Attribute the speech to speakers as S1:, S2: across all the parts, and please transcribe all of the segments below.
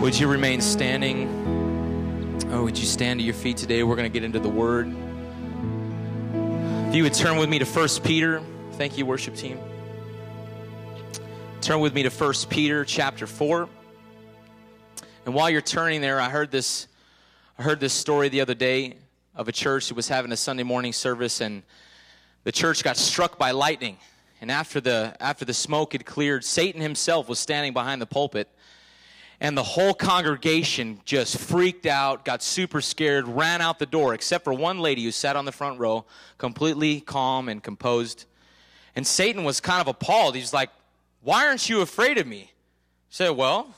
S1: Would you remain standing? Oh, would you stand to your feet today? We're going to get into the Word. If you would turn with me to 1 Peter. Thank you, worship team. Turn with me to 1 Peter chapter 4. And while you're turning there, I heard this I heard this story the other day of a church that was having a Sunday morning service and the church got struck by lightning. And after the after the smoke had cleared, Satan himself was standing behind the pulpit and the whole congregation just freaked out, got super scared, ran out the door, except for one lady who sat on the front row, completely calm and composed. And Satan was kind of appalled. He's like, Why aren't you afraid of me? He said, Well,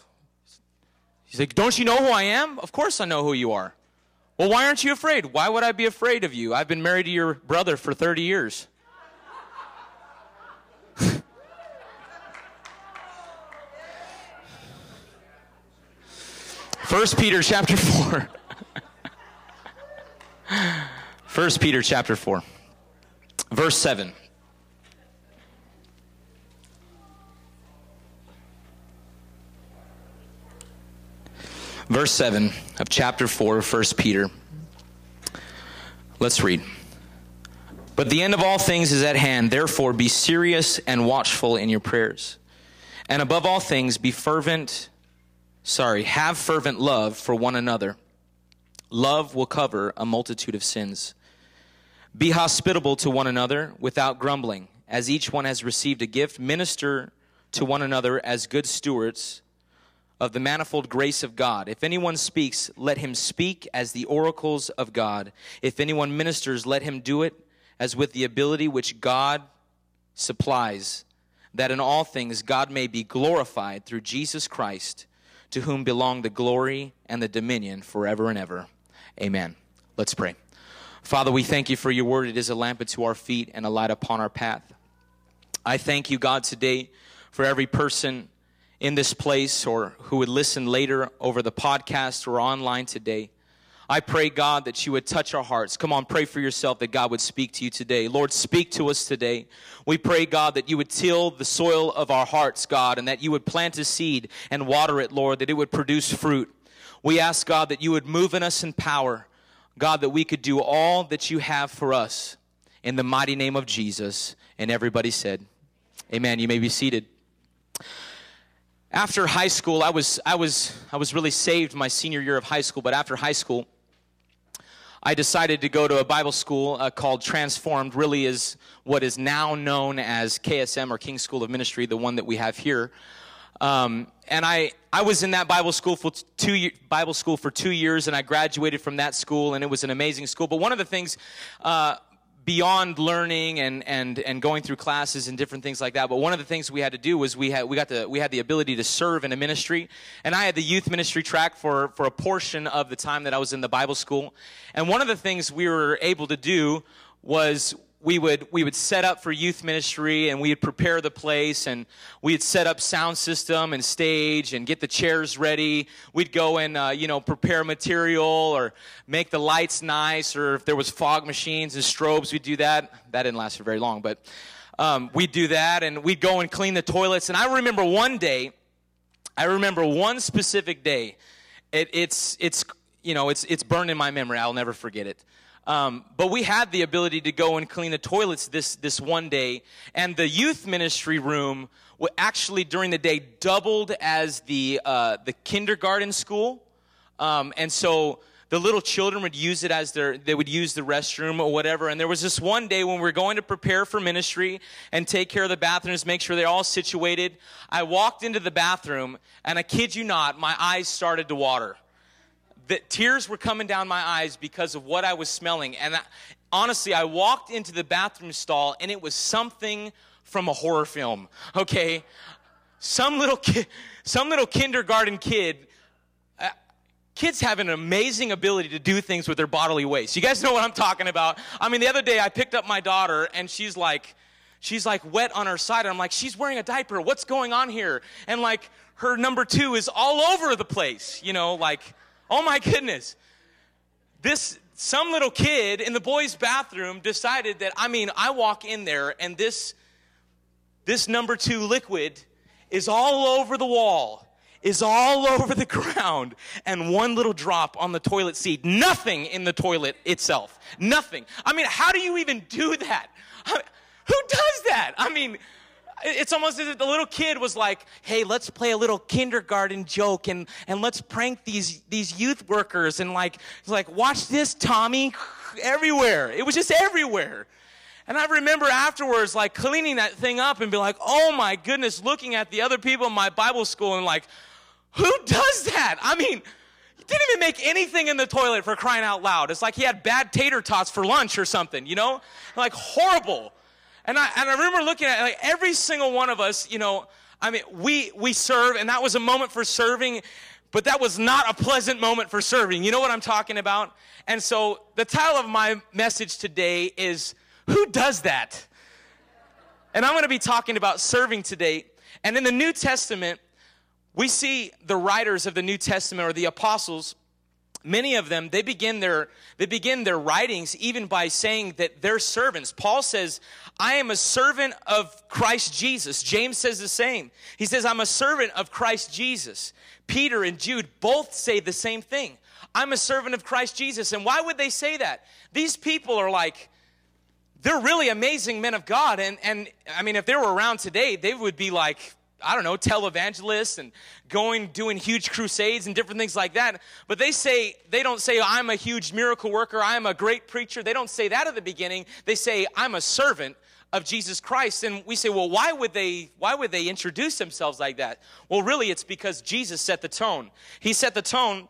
S1: he's like, Don't you know who I am? Of course I know who you are. Well, why aren't you afraid? Why would I be afraid of you? I've been married to your brother for 30 years. First Peter chapter 4. First Peter chapter 4. Verse 7. Verse 7 of chapter 4, 1 Peter. Let's read. But the end of all things is at hand. Therefore, be serious and watchful in your prayers. And above all things, be fervent sorry, have fervent love for one another. Love will cover a multitude of sins. Be hospitable to one another without grumbling. As each one has received a gift, minister to one another as good stewards of the manifold grace of God. If anyone speaks, let him speak as the oracles of God. If anyone ministers, let him do it as with the ability which God supplies, that in all things God may be glorified through Jesus Christ to whom belong the glory and the dominion forever and ever. Amen. Let's pray. Father, we thank you for your word. It is a lamp unto our feet and a light upon our path. I thank you, God, today for every person in this place or who would listen later over the podcast or online today. I pray, God, that you would touch our hearts. Come on, pray for yourself that God would speak to you today. Lord, speak to us today. We pray, God, that you would till the soil of our hearts, God, and that you would plant a seed and water it, Lord, that it would produce fruit. We ask, God, that you would move in us in power, God, that we could do all that you have for us in the mighty name of Jesus. And everybody said, Amen. You may be seated after high school i was i was i was really saved my senior year of high school but after high school I decided to go to a Bible school uh, called Transformed, really is what is now known as KSM or King School of Ministry, the one that we have here. Um, and I, I was in that Bible school for two Bible school for two years, and I graduated from that school, and it was an amazing school. But one of the things uh, beyond learning and, and, and going through classes and different things like that. But one of the things we had to do was we had, we got the, we had the ability to serve in a ministry. And I had the youth ministry track for, for a portion of the time that I was in the Bible school. And one of the things we were able to do was we would we would set up for youth ministry and we'd prepare the place and we'd set up sound system and stage and get the chairs ready. We'd go and uh, you know prepare material or make the lights nice or if there was fog machines and strobes we'd do that. That didn't last for very long but um, we'd do that and we'd go and clean the toilets. And i remember one day i remember one specific day. It, it's it's you know it's it's burned in my memory. I'll never forget it um, but we had the ability to go and clean the toilets this, this one day, and the youth ministry room actually during the day doubled as the, uh, the kindergarten school. Um, and so the little children would use it as their, they would use the restroom or whatever. And there was this one day when we were going to prepare for ministry and take care of the bathrooms, make sure they're all situated. I walked into the bathroom, and I kid you not, my eyes started to water that tears were coming down my eyes because of what I was smelling. And I, honestly, I walked into the bathroom stall and it was something from a horror film. Okay, some little kid, some little kindergarten kid. Uh, kids have an amazing ability to do things with their bodily waste. You guys know what I'm talking about. I mean, the other day I picked up my daughter and she's like, she's like wet on her side. And I'm like, she's wearing a diaper. What's going on here? And like her number two is all over the place, you know, like Oh my goodness. This, some little kid in the boys' bathroom decided that, I mean, I walk in there and this, this number two liquid is all over the wall. is all over the ground and one little drop on the toilet seat. Nothing in the toilet itself. Nothing. I mean, how do you even do that? Who does that? I mean, it's almost as if the little kid was like, hey, let's play a little kindergarten joke and, and let's prank these, these youth workers and like, like, watch this, Tommy, everywhere. It was just everywhere. And I remember afterwards, like cleaning that thing up and be like, oh my goodness, looking at the other people in my Bible school and like, who does that? I mean, he didn't even make anything in the toilet for crying out loud. It's like he had bad tater tots for lunch or something, you know? Like horrible. And I, and I remember looking at like every single one of us, you know, I mean, we, we serve and that was a moment for serving, but that was not a pleasant moment for serving. You know what I'm talking about? And so the title of my message today is, Who Does That? And I'm going to be talking about serving today. And in the New Testament, we see the writers of the New Testament or the apostles many of them they begin their they begin their writings even by saying that they're servants. Paul says i am a servant of christ jesus. James says the same. He says i'm a servant of christ jesus. Peter and jude both say the same thing. I'm a servant of christ jesus. And why would they say that? These people are like they're really amazing men of god. And and i mean if they were around today they would be like I don't know, televangelists and going, doing huge crusades and different things like that. But they say, they don't say, I'm a huge miracle worker, I'm a great preacher. They don't say that at the beginning. They say, I'm a servant of Jesus Christ. And we say, well, why would they, why would they introduce themselves like that? Well, really, it's because Jesus set the tone. He set the tone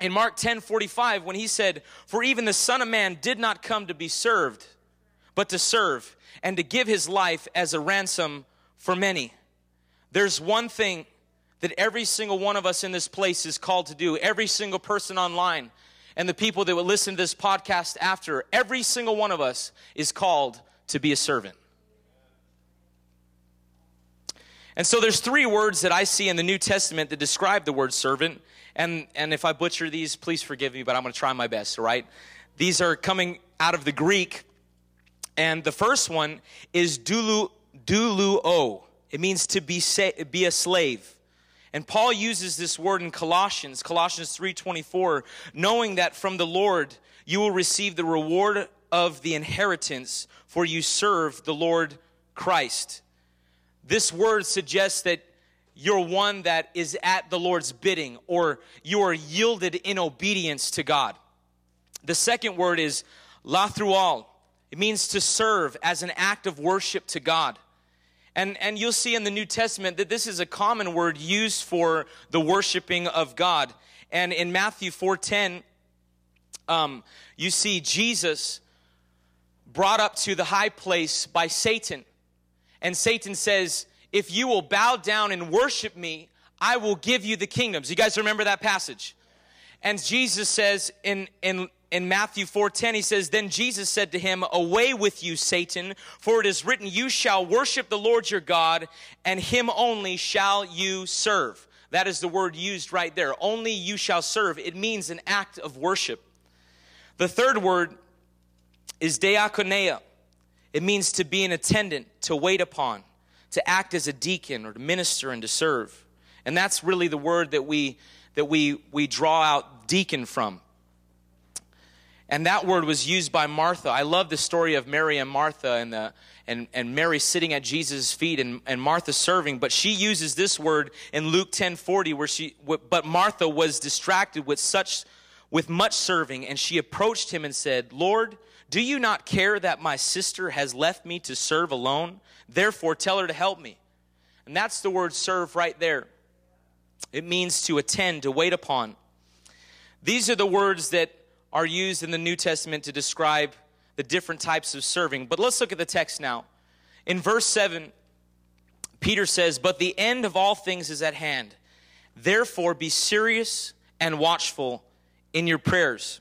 S1: in Mark 10 45 when he said, For even the Son of Man did not come to be served, but to serve and to give his life as a ransom for many. There's one thing that every single one of us in this place is called to do, every single person online, and the people that will listen to this podcast after, every single one of us is called to be a servant. And so there's three words that I see in the New Testament that describe the word servant. And, and if I butcher these, please forgive me, but I'm going to try my best, all right? These are coming out of the Greek. And the first one is dulu, duluo. It means to be, sa- be a slave. And Paul uses this word in Colossians, Colossians 3:24, knowing that from the Lord you will receive the reward of the inheritance for you serve the Lord Christ. This word suggests that you're one that is at the Lord's bidding or you are yielded in obedience to God. The second word is lathrual. It means to serve as an act of worship to God. And, and you'll see in the New Testament that this is a common word used for the worshiping of God. And in Matthew 4.10, um, you see Jesus brought up to the high place by Satan. And Satan says, if you will bow down and worship me, I will give you the kingdoms. You guys remember that passage? And Jesus says in, in in Matthew 4:10 he says then Jesus said to him away with you Satan for it is written you shall worship the Lord your God and him only shall you serve that is the word used right there. Only you shall serve. It means an act of worship. The third word is diakonia. It means to be an attendant to wait upon to act as a deacon or to minister and to serve. And that's really the word that we that we we draw out deacon from and that word was used by Martha. I love the story of Mary and Martha and, the, and, and Mary sitting at Jesus' feet and, and Martha serving. But she uses this word in Luke 10 40, where she, but Martha was distracted with such, with much serving. And she approached him and said, Lord, do you not care that my sister has left me to serve alone? Therefore, tell her to help me. And that's the word serve right there. It means to attend, to wait upon. These are the words that are used in the New Testament to describe the different types of serving. But let's look at the text now. In verse 7, Peter says, But the end of all things is at hand. Therefore, be serious and watchful in your prayers.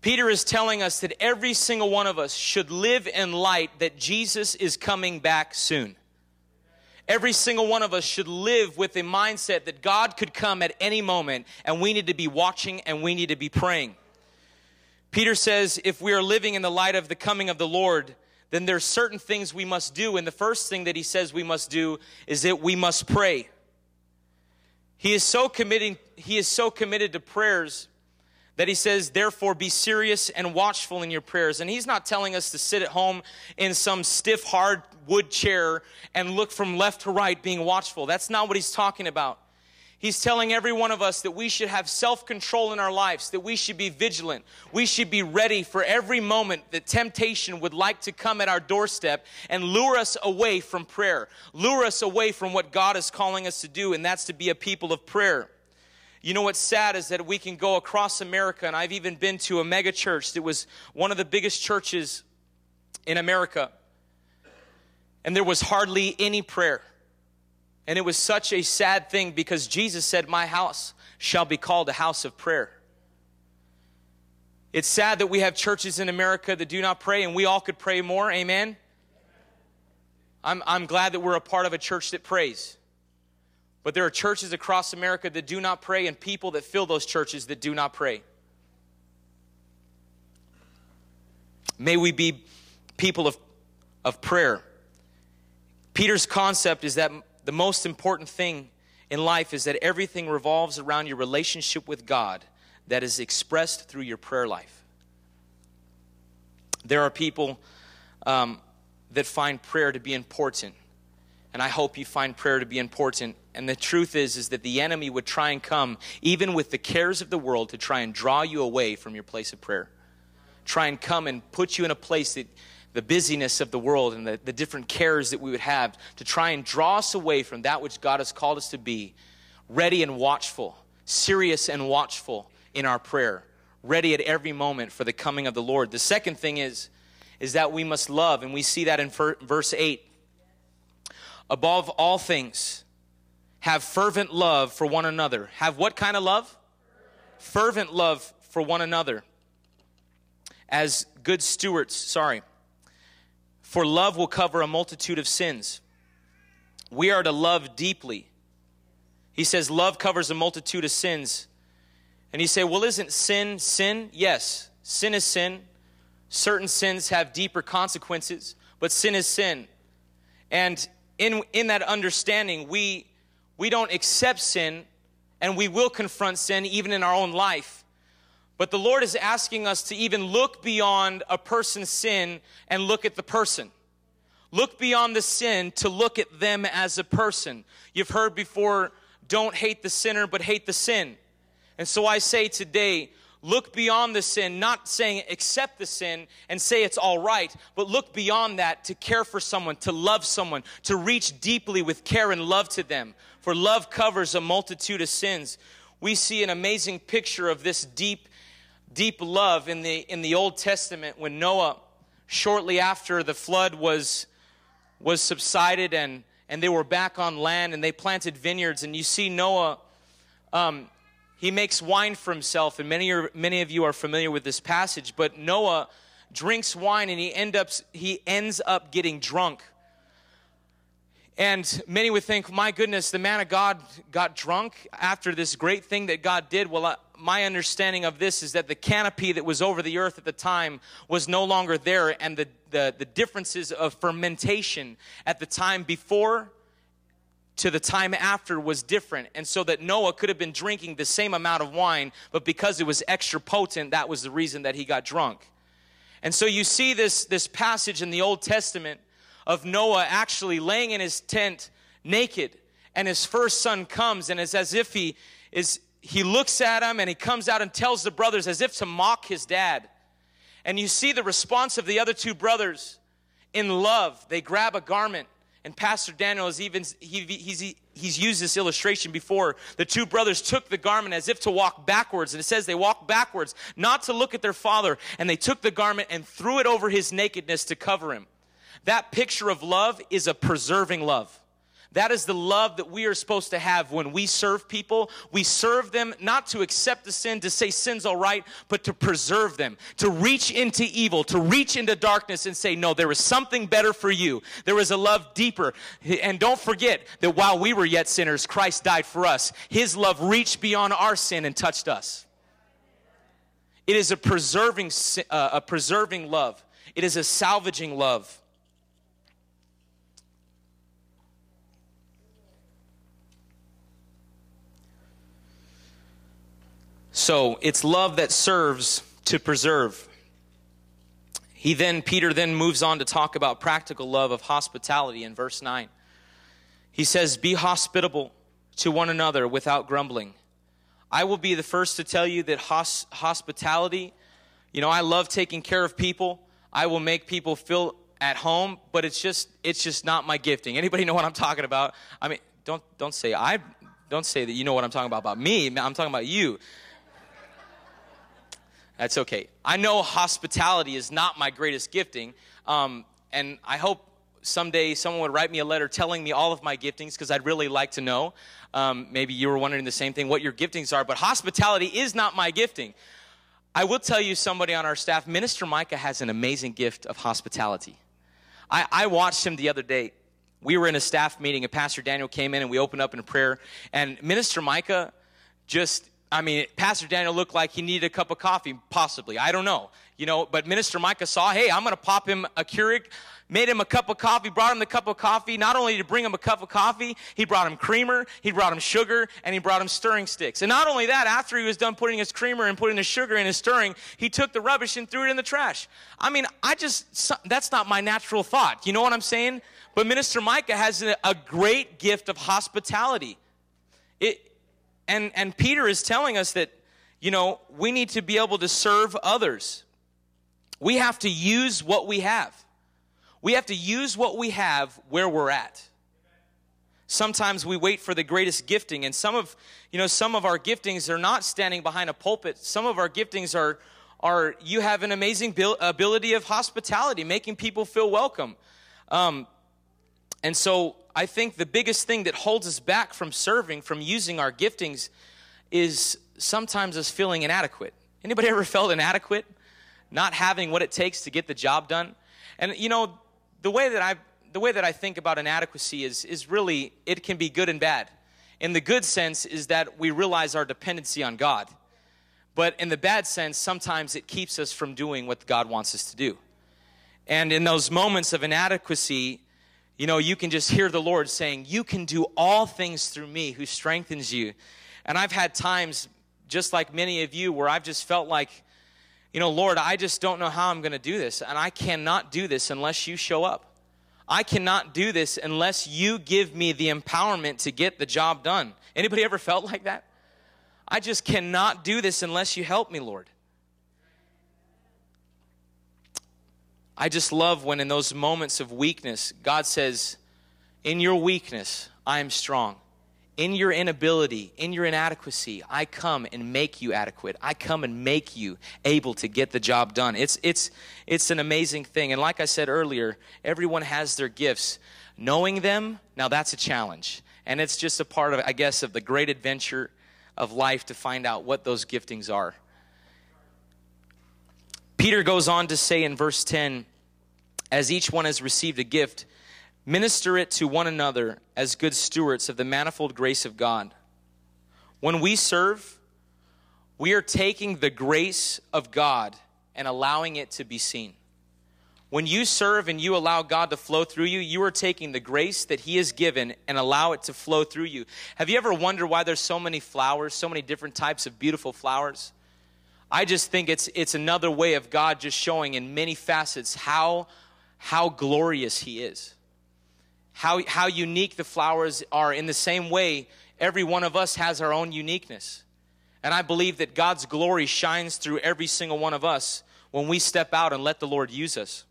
S1: Peter is telling us that every single one of us should live in light that Jesus is coming back soon. Every single one of us should live with a mindset that God could come at any moment and we need to be watching and we need to be praying. Peter says if we are living in the light of the coming of the Lord, then there's certain things we must do. And the first thing that he says we must do is that we must pray. He is so committing, he is so committed to prayers that he says, therefore, be serious and watchful in your prayers. And he's not telling us to sit at home in some stiff, hard wood chair and look from left to right being watchful. That's not what he's talking about. He's telling every one of us that we should have self control in our lives, that we should be vigilant. We should be ready for every moment that temptation would like to come at our doorstep and lure us away from prayer, lure us away from what God is calling us to do, and that's to be a people of prayer. You know what's sad is that we can go across America, and I've even been to a mega church that was one of the biggest churches in America, and there was hardly any prayer. And it was such a sad thing because Jesus said, My house shall be called a house of prayer. It's sad that we have churches in America that do not pray, and we all could pray more. Amen. I'm, I'm glad that we're a part of a church that prays. But there are churches across America that do not pray and people that fill those churches that do not pray. May we be people of, of prayer. Peter's concept is that the most important thing in life is that everything revolves around your relationship with God that is expressed through your prayer life. There are people um, that find prayer to be important, and I hope you find prayer to be important and the truth is is that the enemy would try and come even with the cares of the world to try and draw you away from your place of prayer. Try and come and put you in a place that the busyness of the world and the, the different cares that we would have to try and draw us away from that which God has called us to be, ready and watchful, serious and watchful in our prayer, ready at every moment for the coming of the Lord. The second thing is, is that we must love, and we see that in verse 8. Above all things, have fervent love for one another. Have what kind of love? Fervent love for one another. As good stewards, sorry. For love will cover a multitude of sins. We are to love deeply. He says, Love covers a multitude of sins. And you say, Well, isn't sin sin? Yes, sin is sin. Certain sins have deeper consequences, but sin is sin. And in, in that understanding, we we don't accept sin and we will confront sin even in our own life. But the Lord is asking us to even look beyond a person's sin and look at the person. Look beyond the sin to look at them as a person. You've heard before, don't hate the sinner, but hate the sin. And so I say today, look beyond the sin, not saying accept the sin and say it's all right, but look beyond that to care for someone, to love someone, to reach deeply with care and love to them for love covers a multitude of sins. We see an amazing picture of this deep, deep love in the, in the Old Testament when Noah, shortly after the flood was, was subsided and, and they were back on land and they planted vineyards. And you see Noah, um, he makes wine for himself. And many, are, many of you are familiar with this passage. But Noah drinks wine and he, end up, he ends up getting drunk. And many would think, my goodness, the man of God got drunk after this great thing that God did. Well, my understanding of this is that the canopy that was over the earth at the time was no longer there, and the, the, the differences of fermentation at the time before to the time after was different. And so that Noah could have been drinking the same amount of wine, but because it was extra potent, that was the reason that he got drunk. And so you see this, this passage in the Old Testament of Noah actually laying in his tent naked and his first son comes and it's as if he is he looks at him and he comes out and tells the brothers as if to mock his dad. And you see the response of the other two brothers in love. They grab a garment and pastor daniel has even he, he's, he's used this illustration before. The two brothers took the garment as if to walk backwards and it says they walked backwards not to look at their father and they took the garment and threw it over his nakedness to cover him. That picture of love is a preserving love. That is the love that we are supposed to have when we serve people. We serve them not to accept the sin, to say sin's all right, but to preserve them, to reach into evil, to reach into darkness and say, no, there is something better for you. There is a love deeper. And don't forget that while we were yet sinners, Christ died for us. His love reached beyond our sin and touched us. It is a preserving, uh, a preserving love. It is a salvaging love. So it's love that serves to preserve. He then, Peter then moves on to talk about practical love of hospitality in verse 9. He says, Be hospitable to one another without grumbling. I will be the first to tell you that hos- hospitality, you know, I love taking care of people. I will make people feel at home, but it's just it's just not my gifting. Anybody know what I'm talking about? I mean, don't don't say I don't say that you know what I'm talking about about me. I'm talking about you. That's okay. I know hospitality is not my greatest gifting, um, and I hope someday someone would write me a letter telling me all of my giftings because I'd really like to know. Um, maybe you were wondering the same thing, what your giftings are, but hospitality is not my gifting. I will tell you, somebody on our staff, Minister Micah has an amazing gift of hospitality. I, I watched him the other day. We were in a staff meeting, and Pastor Daniel came in, and we opened up in prayer. And Minister Micah just I mean, Pastor Daniel looked like he needed a cup of coffee, possibly. I don't know. You know, but Minister Micah saw, hey, I'm going to pop him a Keurig, made him a cup of coffee, brought him the cup of coffee. Not only to bring him a cup of coffee, he brought him creamer, he brought him sugar, and he brought him stirring sticks. And not only that, after he was done putting his creamer and putting the sugar in his stirring, he took the rubbish and threw it in the trash. I mean, I just, that's not my natural thought. You know what I'm saying? But Minister Micah has a, great gift of hospitality. It, and, and Peter is telling us that, you know, we need to be able to serve others. We have to use what we have. We have to use what we have where we're at. Sometimes we wait for the greatest gifting, and some of, you know, some of our giftings are not standing behind a pulpit. Some of our giftings are, are you have an amazing ability of hospitality, making people feel welcome. Um, and so I think the biggest thing that holds us back from serving, from using our giftings, is sometimes us feeling inadequate. Anybody ever felt inadequate? Not having what it takes to get the job done? And you know, the way that I the way that I think about inadequacy is is really it can be good and bad. In the good sense is that we realize our dependency on God. But in the bad sense, sometimes it keeps us from doing what God wants us to do. And in those moments of inadequacy, you know, you can just hear the Lord saying, You can do all things through me who strengthens you. And I've had times, just like many of you, where I've just felt like, you know, Lord, I just don't know how I'm going to do this. And I cannot do this unless you show up. I cannot do this unless you give me the empowerment to get the job done. Anybody ever felt like that? I just cannot do this unless you help me, Lord. I just love when in those moments of weakness, God says, In your weakness, I am strong. In your inability, in your inadequacy, I come and make you adequate. I come and make you able to get the job done. It's, it's, it's an amazing thing. And like I said earlier, everyone has their gifts. Knowing them, now that's a challenge. And it's just a part of, I guess, of the great adventure of life to find out what those giftings are. Peter goes on to say in verse 10 as each one has received a gift, minister it to one another as good stewards of the manifold grace of God. When we serve, we are taking the grace of God and allowing it to be seen. When you serve and you allow God to flow through you, you are taking the grace that He has given and allow it to flow through you. Have you ever wondered why there's so many flowers, so many different types of beautiful flowers? I just think it's, it's another way of God just showing in many facets how, how glorious He is, how, how unique the flowers are. In the same way, every one of us has our own uniqueness. And I believe that God's glory shines through every single one of us when we step out and let the Lord use us.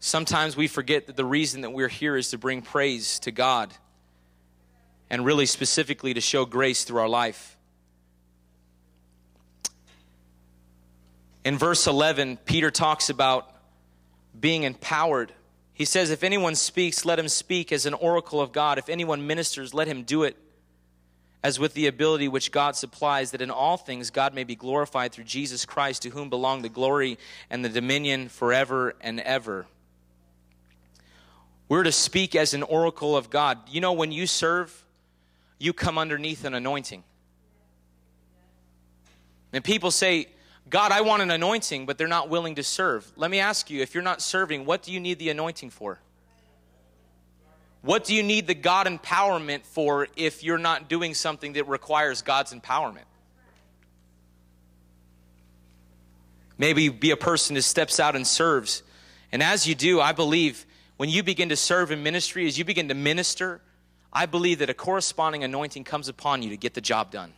S1: Sometimes we forget that the reason that we're here is to bring praise to God and really specifically to show grace through our life. In verse 11, Peter talks about being empowered. He says, If anyone speaks, let him speak as an oracle of God. If anyone ministers, let him do it as with the ability which God supplies, that in all things God may be glorified through Jesus Christ, to whom belong the glory and the dominion forever and ever. We're to speak as an oracle of God. You know, when you serve, you come underneath an anointing. And people say, God, I want an anointing, but they're not willing to serve. Let me ask you if you're not serving, what do you need the anointing for? What do you need the God empowerment for if you're not doing something that requires God's empowerment? Maybe be a person who steps out and serves. And as you do, I believe when you begin to serve in ministry, as you begin to minister, I believe that a corresponding anointing comes upon you to get the job done.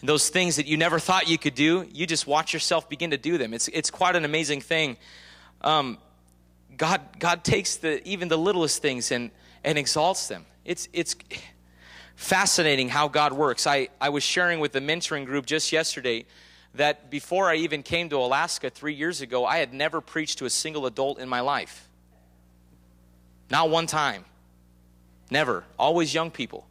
S1: And those things that you never thought you could do, you just watch yourself begin to do them. It's, it's quite an amazing thing. Um, God, God takes the, even the littlest things and, and exalts them. It's, it's fascinating how God works. I, I was sharing with the mentoring group just yesterday that before I even came to Alaska three years ago, I had never preached to a single adult in my life. Not one time. Never. Always young people.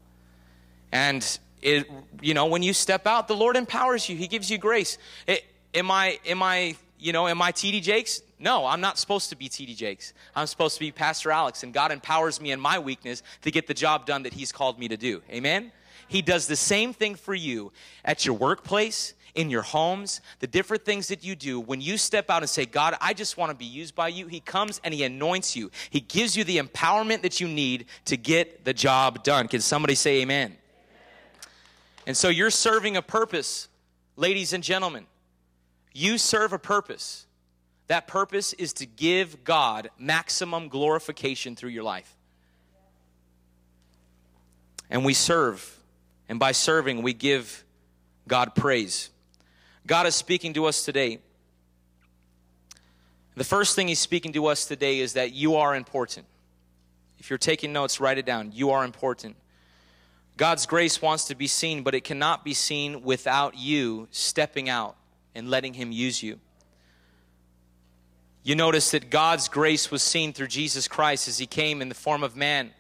S1: And it, you know, when you step out, the Lord empowers you. He gives you grace. It, am I, am I, you know, am I TD Jakes? No, I'm not supposed to be TD Jakes. I'm supposed to be Pastor Alex, and God empowers me in my weakness to get the job done that He's called me to do. Amen? He does the same thing for you at your workplace, in your homes, the different things that you do. When you step out and say, God, I just want to be used by you, He comes and He anoints you. He gives you the empowerment that you need to get the job done. Can somebody say amen? And so you're serving a purpose, ladies and gentlemen. You serve a purpose. That purpose is to give God maximum glorification through your life. And we serve. And by serving, we give God praise. God is speaking to us today. The first thing He's speaking to us today is that you are important. If you're taking notes, write it down. You are important. God's grace wants to be seen, but it cannot be seen without you stepping out and letting Him use you. You notice that God's grace was seen through Jesus Christ as He came in the form of man.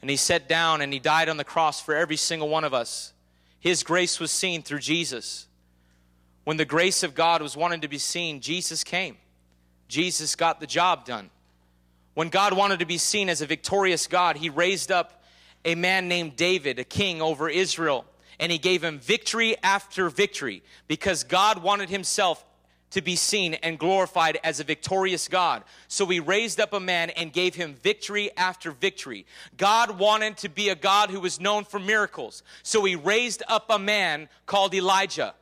S1: And He sat down and He died on the cross for every single one of us. His grace was seen through Jesus. When the grace of God was wanted to be seen, Jesus came. Jesus got the job done. When God wanted to be seen as a victorious God, He raised up a man named David, a king over Israel, and He gave him victory after victory because God wanted Himself to be seen and glorified as a victorious God. So he raised up a man and gave him victory after victory. God wanted to be a God who was known for miracles. So he raised up a man called Elijah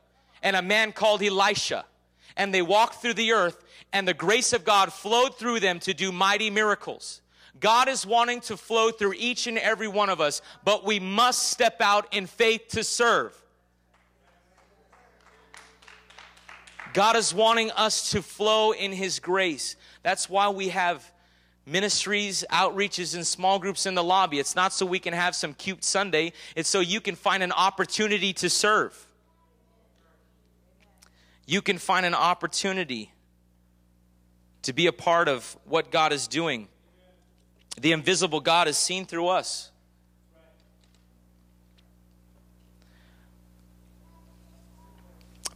S1: and a man called Elisha. And they walked through the earth and the grace of God flowed through them to do mighty miracles. God is wanting to flow through each and every one of us, but we must step out in faith to serve. God is wanting us to flow in His grace. That's why we have ministries, outreaches, and small groups in the lobby. It's not so we can have some cute Sunday, it's so you can find an opportunity to serve. You can find an opportunity to be a part of what God is doing. The invisible God is seen through us.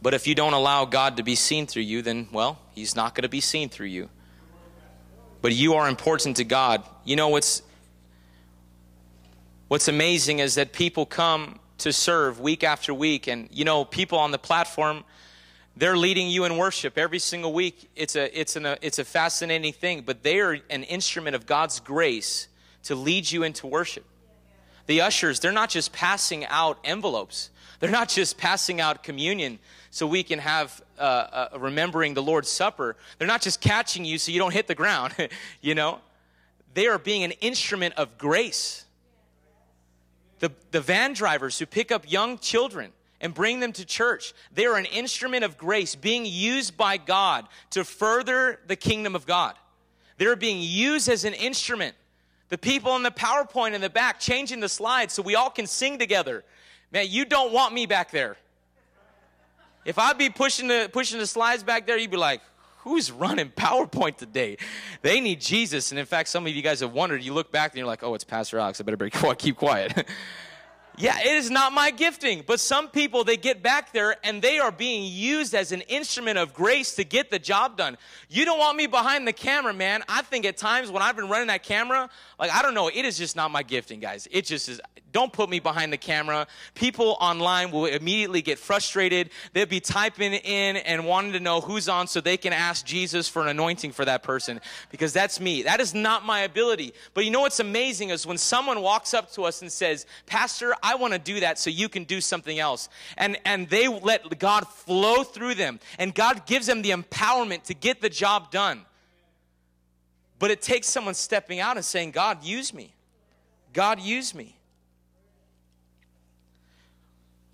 S1: But if you don't allow God to be seen through you, then, well, He's not going to be seen through you. But you are important to God. You know what's what's amazing is that people come to serve week after week, and you know, people on the platform, they're leading you in worship every single week. It's a it's an, a, it's a fascinating thing, but they are an instrument of God's grace to lead you into worship. The ushers, they're not just passing out envelopes. They're not just passing out communion so we can have uh, uh, remembering the Lord's Supper. They're not just catching you so you don't hit the ground, you know. They are being an instrument of grace. The, the van drivers who pick up young children and bring them to church, they are an instrument of grace being used by God to further the kingdom of God. They're being used as an instrument. The people in the PowerPoint in the back changing the slides so we all can sing together. Man, you don't want me back there. If I'd be pushing the, pushing the slides back there, you'd be like, who's running PowerPoint today? They need Jesus. And in fact, some of you guys have wondered, you look back and you're like, oh, it's Pastor Alex. I better keep quiet. yeah, it is not my gifting. But some people, they get back there and they are being used as an instrument of grace to get the job done. You don't want me behind the camera, man. I think at times when I've been running that camera, like, I don't know, it is just not my gifting, guys. It just is, Don't put me behind the camera. People online will immediately get frustrated. They'll be typing in and wanting to know who's on so they can ask Jesus for an anointing for that person because that's me. That is not my ability. But you know what's amazing is when someone walks up to us and says, Pastor, I want to do that so you can do something else. And, and they let God flow through them and God gives them the empowerment to get the job done. But it takes someone stepping out and saying, God, use me. God, use me.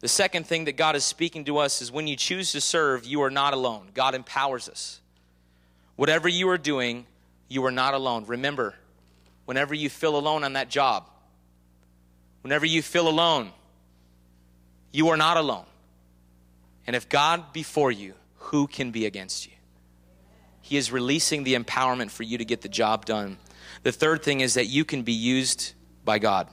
S1: The second thing that God is speaking to us is when you choose to serve, you are not alone. God empowers us. Whatever you are doing, you are not alone. Remember, whenever you feel alone on that job, whenever you feel alone, you are not alone. And if God be for you, who can be against you? He is releasing the empowerment for you to get the job done. The third thing is that you can be used by God.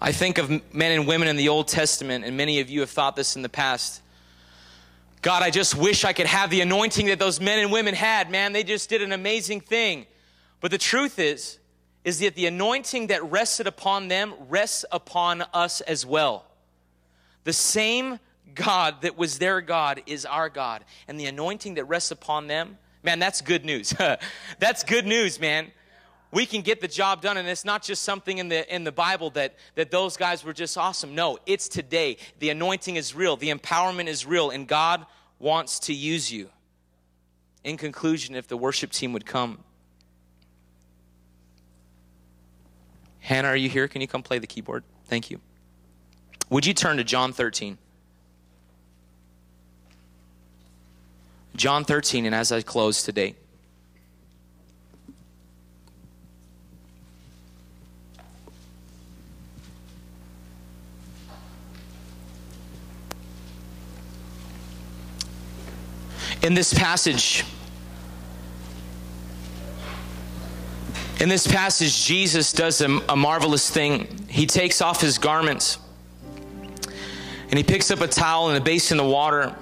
S1: I think of men and women in the Old Testament, and many of you have thought this in the past. God, I just wish I could have the anointing that those men and women had, man. They just did an amazing thing. But the truth is, is that the anointing that rested upon them rests upon us as well. The same God that was their God is our God. And the anointing that rests upon them, man, that's good news. that's good news, man we can get the job done and it's not just something in the in the bible that that those guys were just awesome. No it's today. The anointing is real. The empowerment is real and god wants to use you. In conclusion if the worship team would come. Hannah are you here? Can you come play the keyboard? Thank you. Would you turn to john 13 john 13 and as i close today in this passage, in this passage, Jesus does a, a, marvelous thing. He takes off his garments and he picks up a towel and a basin of water.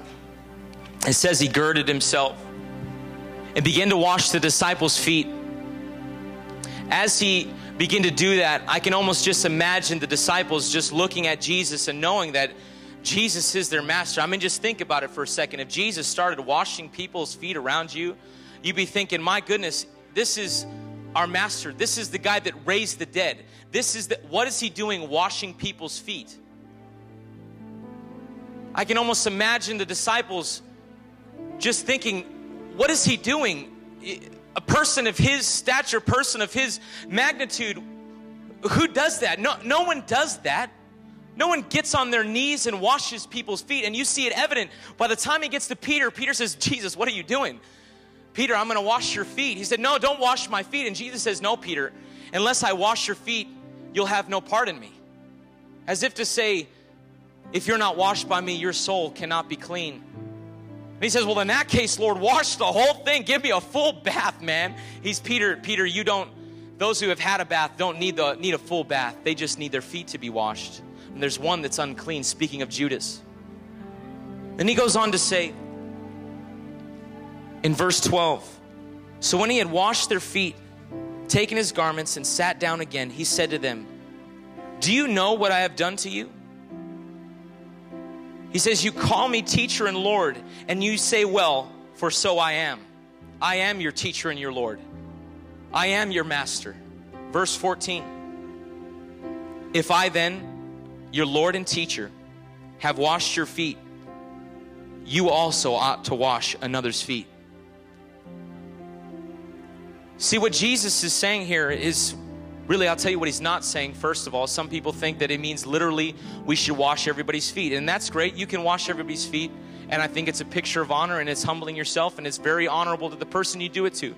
S1: It says he girded himself and began to wash the disciples' feet. As he began to do that, I can almost just imagine the disciples just looking at Jesus and knowing that Jesus is their master. I mean, just think about it for a second. If Jesus started washing people's feet around you, you'd be thinking, my goodness, this is our master. This is the guy that raised the dead. This is the, what is he doing washing people's feet? I can almost imagine the disciples just thinking, what is he doing? A person of his stature, person of his magnitude, who does that? No, no one does that. No one gets on their knees and washes people's feet. And you see it evident by the time he gets to Peter. Peter says, Jesus, what are you doing? Peter, I'm going to wash your feet. He said, No, don't wash my feet. And Jesus says, No, Peter, unless I wash your feet, you'll have no part in me. As if to say, If you're not washed by me, your soul cannot be clean. And he says, Well, in that case, Lord, wash the whole thing. Give me a full bath, man. He's Peter, Peter, you don't, those who have had a bath don't need, the, need a full bath. They just need their feet to be washed and there's one that's unclean, speaking of Judas. Then he goes on to say in verse 12 So when he had washed their feet, taken his garments, and sat down again, he said to them, Do you know what I have done to you? He says, You call me teacher and Lord, and you say, Well, for so I am. I am your teacher and your Lord. I am your master. Verse 14 If I then, your Lord and teacher, have washed your feet, you also ought to wash another's feet. See, what Jesus is saying here is really, I'll tell you what he's not saying. First of all, some people think that it means literally we should wash everybody's feet. And that's great. You can wash everybody's feet. And I think it's a picture of honor and it's humbling yourself and it's very honorable to the person you do it to.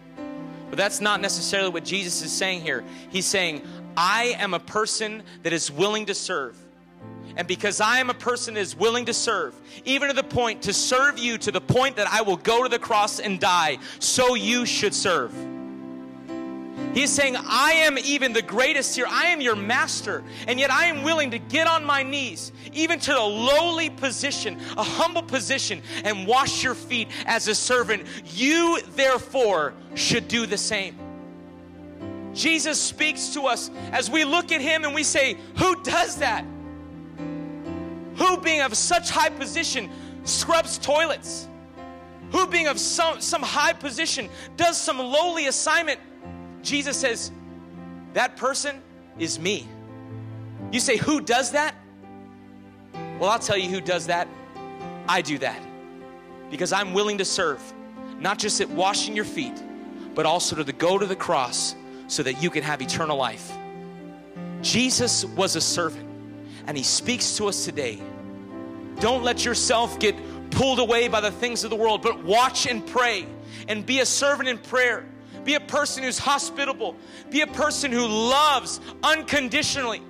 S1: But that's not necessarily what Jesus is saying here. He's saying, I am a person that is willing to serve. And because I am a person that is willing to serve, even to the point to serve you to the point that I will go to the cross and die, so you should serve. He's saying, I am even the greatest here. I am your master. And yet I am willing to get on my knees, even to a lowly position, a humble position, and wash your feet as a servant. You, therefore, should do the same. Jesus speaks to us as we look at him and we say, Who does that? Who, being of such high position, scrubs toilets? Who, being of some, some high position, does some lowly assignment? Jesus says, That person is me. You say, Who does that? Well, I'll tell you who does that. I do that because I'm willing to serve, not just at washing your feet, but also to the, go to the cross so that you can have eternal life. Jesus was a servant, and he speaks to us today. Don't let yourself get pulled away by the things of the world, but watch and pray and be a servant in prayer. Be a person who's hospitable. Be a person who loves unconditionally.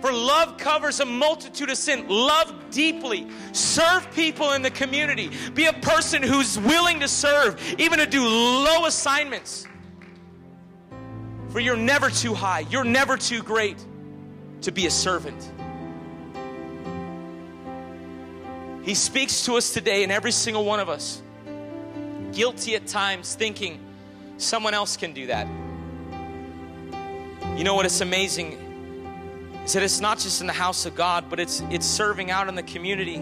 S1: For love covers a multitude of sin. Love deeply. Serve people in the community. Be a person who's willing to serve, even to do low assignments. For you're never too high, you're never too great to be a servant. He speaks to us today, and every single one of us, guilty at times, thinking someone else can do that. You know what? It's amazing is that it's not just in the house of God, but it's it's serving out in the community.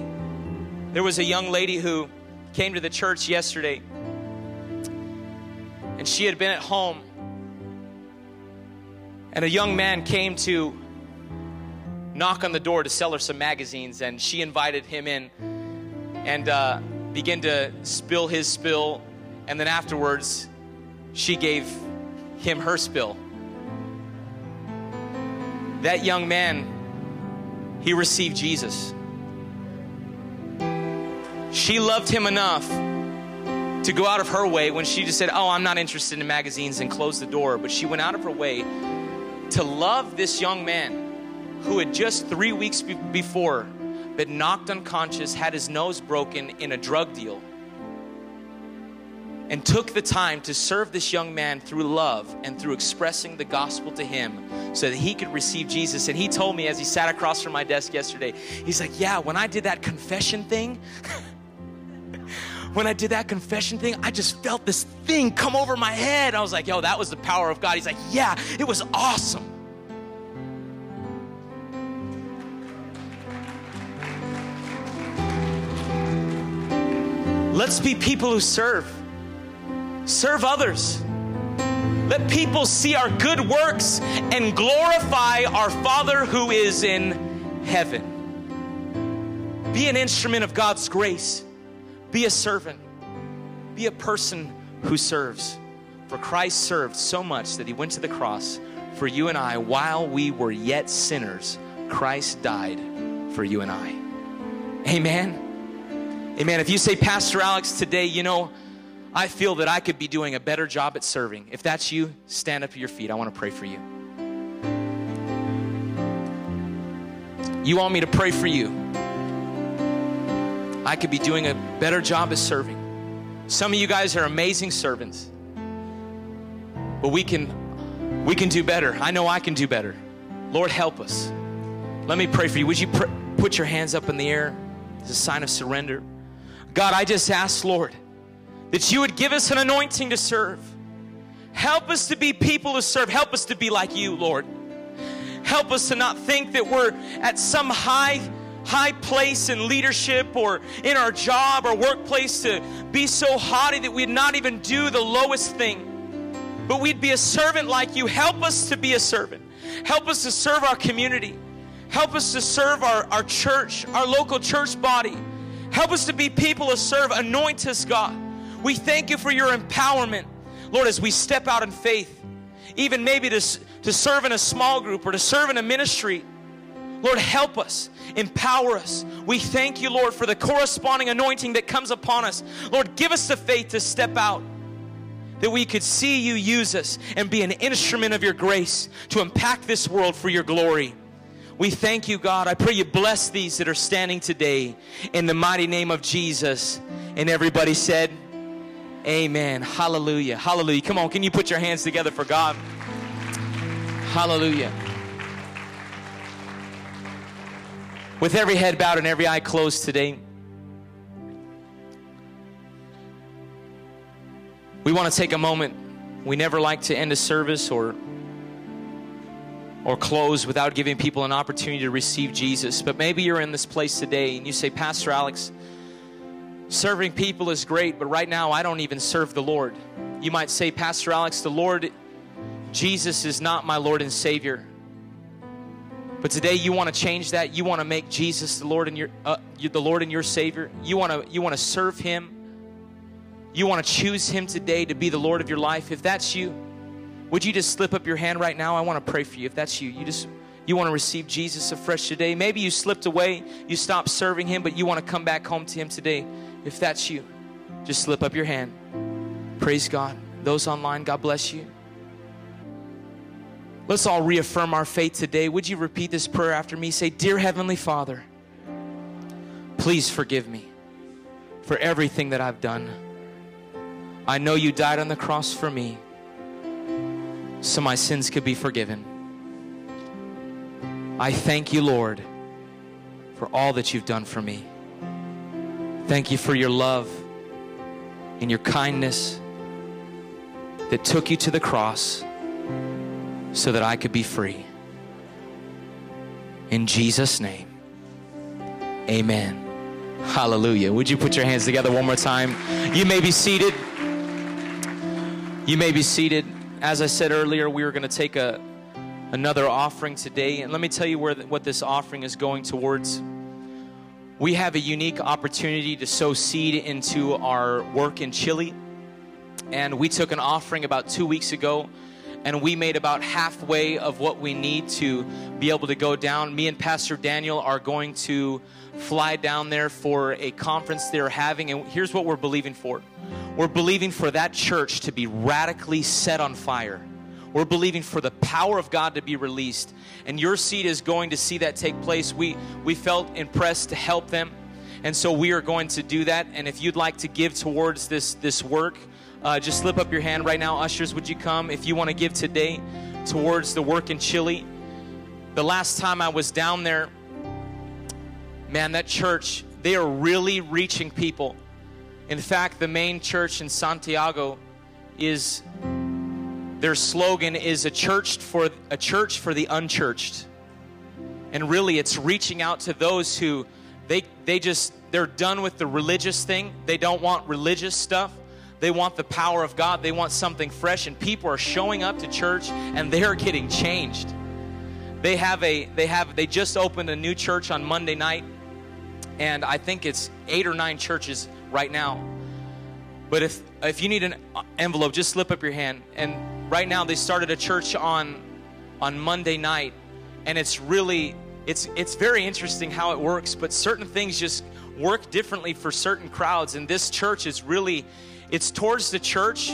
S1: There was a young lady who came to the church yesterday, and she had been at home, and a young man came to knock on the door to sell her some magazines, and she invited him in and uh, began to spill his spill, and then afterwards, she gave him her spill that young man, he received Jesus. She loved him enough to go out of her way when she just said, Oh, I'm not interested in magazines and closed the door. But she went out of her way to love this young man who had just three weeks be- before been knocked unconscious, had his nose broken in a drug deal and took the time to serve this young man through love and through expressing the gospel to him so that he could receive Jesus. And he told me as he sat across from my desk yesterday, he's like, Yeah, when I did that confession thing, when I did that confession thing, I just felt this thing come over my head. I was like, Yo, that was the power of God. He's like, Yeah, it was awesome. Let's be people who serve. Serve others. Let people see our good works and glorify our Father who is in heaven. Be an instrument of God's grace. Be a servant. Be a person who serves. For Christ served so much that he went to the cross for you and I while we were yet sinners. Christ died for you and I. Amen. Amen. If you say, Pastor Alex, today, you know, I feel that I could be doing a better job at serving. If that's you, stand up to your feet. I want to pray for you. You want me to pray for you? I could be doing a better job at serving. Some of you guys are amazing servants. But we can we can do better. I know I can do better. Lord, help us. Let me pray for you. Would you pr- put your hands up in the air as a sign of surrender? God, I just ask, Lord, that you would give us an anointing to serve. Help us to be people to serve. Help us to be like you, Lord. Help us to not think that we're at some high high place in leadership or in our job or workplace to be so haughty that we'd not even do the lowest thing. But we'd be a servant like you. Help us to be a servant. Help us to serve our community. Help us to serve our, our church, our local church body. Help us to be people to serve. Anoint us, God. We thank you for your empowerment, Lord, as we step out in faith, even maybe to, to serve in a small group or to serve in a ministry. Lord, help us, empower us. We thank you, Lord, for the corresponding anointing that comes upon us. Lord, give us the faith to step out, that we could see you use us and be an instrument of your grace to impact this world for your glory. We thank you, God. I pray you bless these that are standing today in the mighty name of Jesus. And everybody said, Amen. Hallelujah. Hallelujah. Come on, can you put your hands together for God? Hallelujah. With every head bowed and every eye closed today, we want to take a moment. We never like to end a service or or close without giving people an opportunity to receive Jesus. But maybe you're in this place today and you say, Pastor Alex, serving people is great, but right now I don't even serve the Lord. You might say, Pastor Alex, the Lord, Jesus is not my Lord and Savior. But today you want to change that. You want to make Jesus the Lord and your uh, the Lord and your Savior. You want to you want to serve Him. You want to choose Him today to be the Lord of your life. If that's you, would you just slip up your hand right now? I want to pray for you. If that's you, you just you want to receive Jesus afresh today. Maybe you slipped away, you stopped serving Him, but you want to come back home to Him today. If that's you, just slip up your hand. Praise God. Those online, God bless you. Let's all reaffirm our faith today. Would you repeat this prayer after me? Say, Dear Heavenly Father, please forgive me for everything that I've done. I know you died on the cross for me so my sins could be forgiven. I thank you, Lord, for all that you've done for me. Thank you for your love and your kindness that took you to the cross so that I could be free. In Jesus' name, amen. Hallelujah. Would you put your hands together one more time? You may be seated. You may be seated. As I said earlier, we are going to take a another offering today, and let me tell you where what this offering is going towards. We have a unique opportunity to sow seed into our work in Chile, and we took an offering about two weeks ago and we made about halfway of what we need to be able to go down. Me and Pastor Daniel are going to fly down there for a conference they're having, and here's what we're believing for we're believing for that church to be radically set on fire. We're believing for the power of God to be released, and your seed is going to see that take place. We we felt impressed to help them, and so we are going to do that. And if you'd like to give towards this this work, uh, just slip up your hand right now. Ushers, would you come if you want to give today towards the work in Chile? The last time I was down there, man, that church, they are really reaching people. In fact, the main church in Santiago is their slogan is a church for a church for the unchurched. And really it's reaching out to those who they they just they're done with the religious thing. They don't want religious stuff. They want the power of God. They want something fresh, and people are showing up to church and they are getting changed. They have a they have they just opened a new church on Monday night, and I think it's eight or nine churches right now. But if if you need an envelope, just slip up your hand. And right now they started a church on on Monday night, and it's really it's it's very interesting how it works. But certain things just work differently for certain crowds, and this church is really it's towards the church,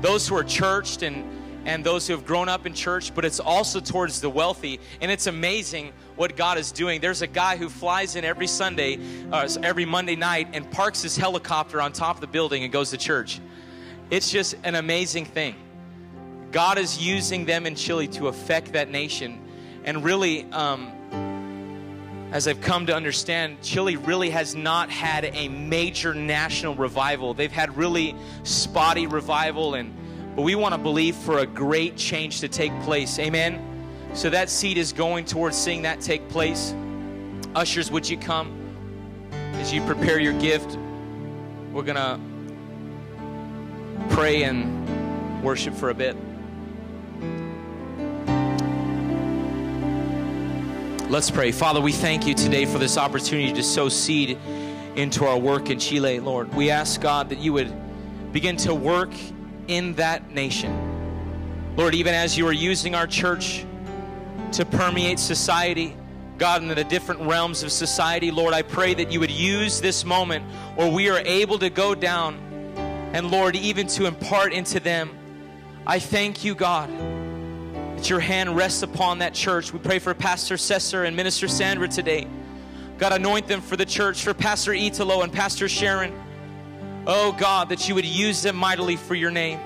S1: those who are churched and and those who have grown up in church, but it's also towards the wealthy. And it's amazing what God is doing. There's a guy who flies in every Sunday, uh, every Monday night, and parks his helicopter on top of the building and goes to church. It's just an amazing thing. God is using them in Chile to affect that nation. And really, um, as I've come to understand, Chile really has not had a major national revival. They've had really spotty revival, and but we want to believe for a great change to take place. Amen. So that seed is going towards seeing that take place. Ushers, would you come as you prepare your gift? We're gonna pray and worship for a bit. Let's pray. Father, we thank you today for this opportunity to sow seed into our work in Chile, Lord. We ask, God, that you would begin to work in that nation. Lord, even as you are using our church to permeate society, God, in the different realms of society, Lord, I pray that you would use this moment where we are able to go down and, Lord, even to impart into them. I thank you, God that your hand rests upon that church. We pray for Pastor Cesar and Minister Sandra today. God, anoint them for the church, for Pastor Italo and Pastor Sharon. Oh God, that you would use them mightily for your name.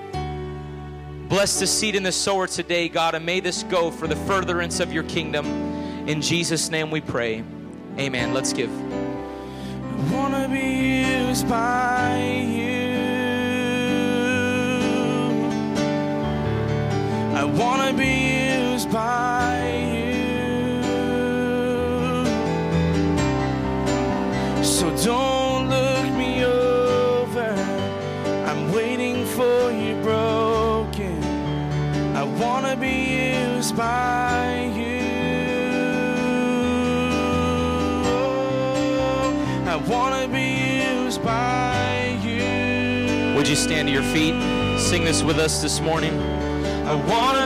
S1: Bless the seed and the sower today, God, and may this go for the furtherance of your kingdom. In Jesus' name we pray. Amen. Let's give. wanna be used by you. So don't look me over. I'm waiting for you broken.
S2: I wanna be used by you. I wanna be used by you.
S1: Would you stand to your feet? Sing this with us this morning.
S2: I wanna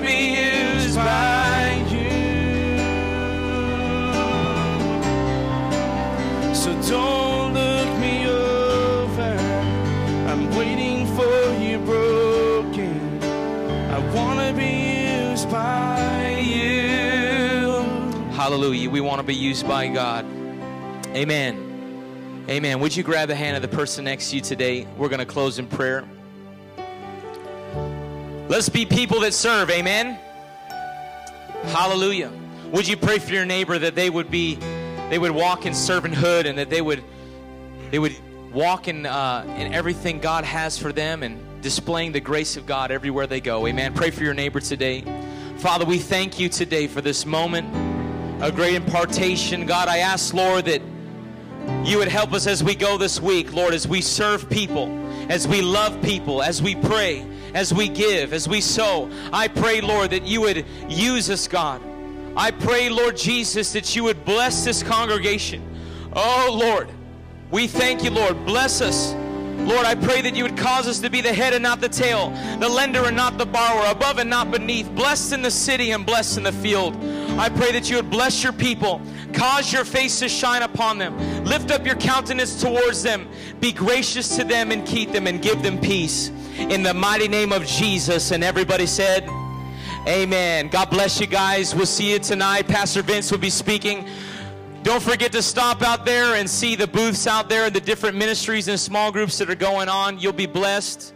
S1: Hallelujah. We want to be used by God. Amen. Amen. Would you grab the hand of the person next to you today? We're going to close in prayer. Let's be people that serve. Amen. Hallelujah. Would you pray for your neighbor that they would be, they would walk in servanthood and that they would, they would walk in uh, in everything God has for them and displaying the grace of God everywhere they go. Amen. Pray for your neighbor today. Father, we thank you today for this moment, a great impartation. God, I ask, Lord, that you would help us as we go this week, Lord, as we serve people, as we love people, as we pray, as we give, as we sow. I pray, Lord, that you would use us, God. I pray, Lord Jesus, that you would bless this congregation. Oh, Lord, we thank you, Lord. Bless us. Lord, I pray that you would cause us to be the head and not the tail, the lender and not the borrower, above and not beneath, blessed in the city and blessed in the field. I pray that you would bless your people, cause your face to shine upon them, lift up your countenance towards them, be gracious to them and keep them and give them peace. In the mighty name of Jesus. And everybody said, Amen. God bless you guys. We'll see you tonight. Pastor Vince will be speaking. Don't forget to stop out there and see the booths out there and the different ministries and small groups that are going on. You'll be blessed.